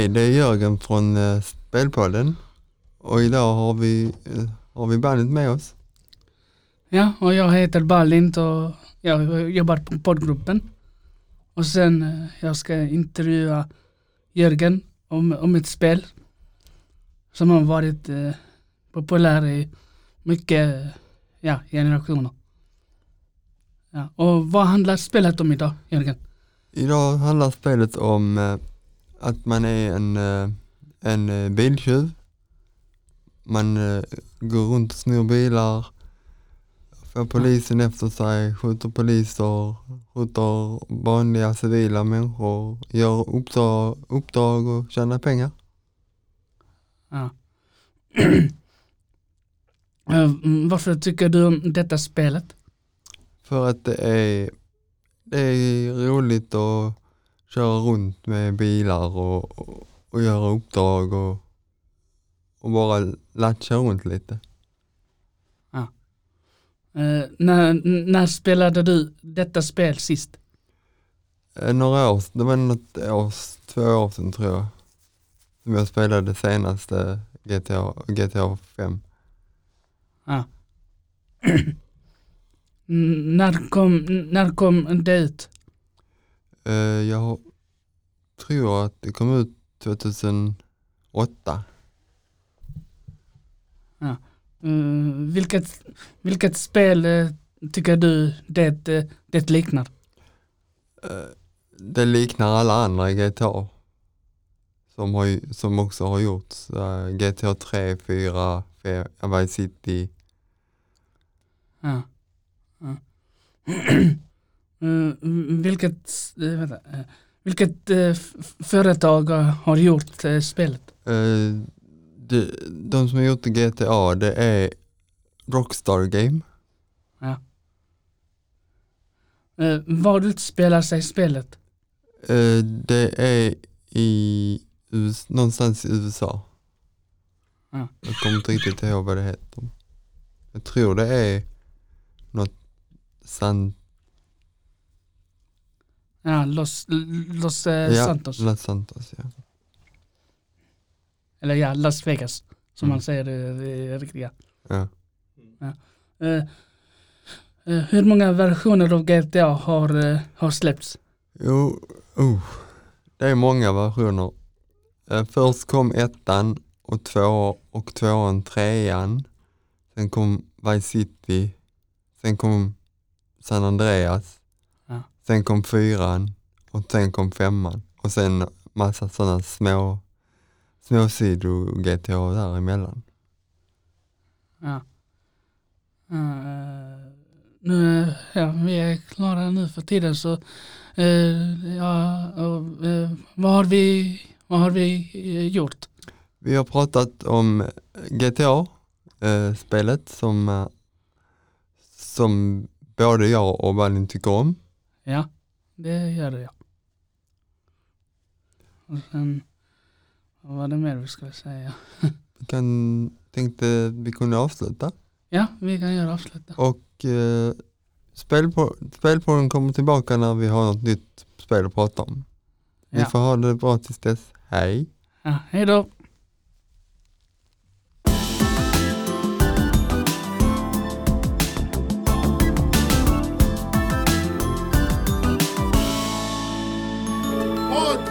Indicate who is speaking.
Speaker 1: Hej, det är Jörgen från eh, Spelpodden och idag har vi, eh, har vi bandet med oss.
Speaker 2: Ja, och jag heter Balint och jag jobbar på poddgruppen. Och sen eh, jag ska intervjua Jörgen om, om ett spel som har varit eh, populär i mycket ja, generationer. Ja, och vad handlar spelet om idag, Jörgen?
Speaker 1: Idag handlar spelet om eh, att man är en, eh, en eh, biltjuv. Man eh, går runt och snor bilar, får polisen efter sig, skjuter poliser, skjuter vanliga civila människor, gör uppdrag, uppdrag och tjänar pengar.
Speaker 2: Ja. Varför tycker du om detta spelet?
Speaker 1: För att det är, det är roligt att köra runt med bilar och, och, och göra uppdrag och, och bara latcha runt lite.
Speaker 2: Eh, när, när spelade du detta spel sist?
Speaker 1: Eh, Några år, det var något år, två år sedan tror jag, som jag spelade senaste GTA, GTA 5.
Speaker 2: Ja. När, kom, när kom det ut?
Speaker 1: Eh, Jag tror att det kom ut 2008.
Speaker 2: Uh, vilket, vilket spel eh, tycker du det, det liknar?
Speaker 1: Eh, Det liknar alla andra GTA som, har, som också har gjorts. GTA 3, 4, 5, Vice City.
Speaker 2: Ja. ja. Eh, vilket, eh, vänta, eh, vilket företag har gjort spelet?
Speaker 1: De, de som har gjort GTA det är Rockstar Game.
Speaker 2: Eh, var utspelar sig spelet?
Speaker 1: Det är i US, någonstans i USA.
Speaker 2: Ja.
Speaker 1: Jag kommer inte riktigt ihåg vad det heter. Jag tror det är något San,
Speaker 2: Ja, Los, Los eh,
Speaker 1: ja,
Speaker 2: Santos.
Speaker 1: Los Santos. Ja.
Speaker 2: Eller ja, Las Vegas. Som
Speaker 1: Mm.
Speaker 2: man säger det, riktiga.
Speaker 1: Ja.
Speaker 2: Eh, eh, hur många versioner av GTA har, eh, har släppts?
Speaker 1: Jo, oh, det är många versioner. Först kom ettan och två och tvåan trean. Sen kom Vice City. Sen kom San Andreas. Sen kom fyran och sen kom femman. Och sen massa sådana små, små sido-GTA däremellan.
Speaker 2: Ja. Eh, nu, ja, vi är klara nu för tiden så eh, ja, eh, vad har vi, vad har vi gjort?
Speaker 1: Vi har pratat om GTA-spelet som, som både jag och Valin tycker om.
Speaker 2: Ja, det gör det ja. Och sen, vad var det mer vi skulle säga?
Speaker 1: Vi kan, tänkte vi kunde avsluta
Speaker 2: Ja, vi kan göra avsluta.
Speaker 1: och eh, spelpo- Spelpodden kommer tillbaka när vi har något nytt spel att prata om. Ni
Speaker 2: Ja.
Speaker 1: får ha det bra tills dess. Hej!
Speaker 2: Ja, hej då!
Speaker 3: onde